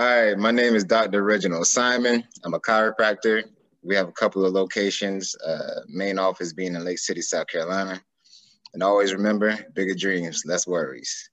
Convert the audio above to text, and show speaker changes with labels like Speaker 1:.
Speaker 1: All right, my name is Dr. Reginald Simon. I'm a chiropractor. We have a couple of locations, uh, main office being in Lake City, South Carolina. And always remember, bigger dreams, less worries.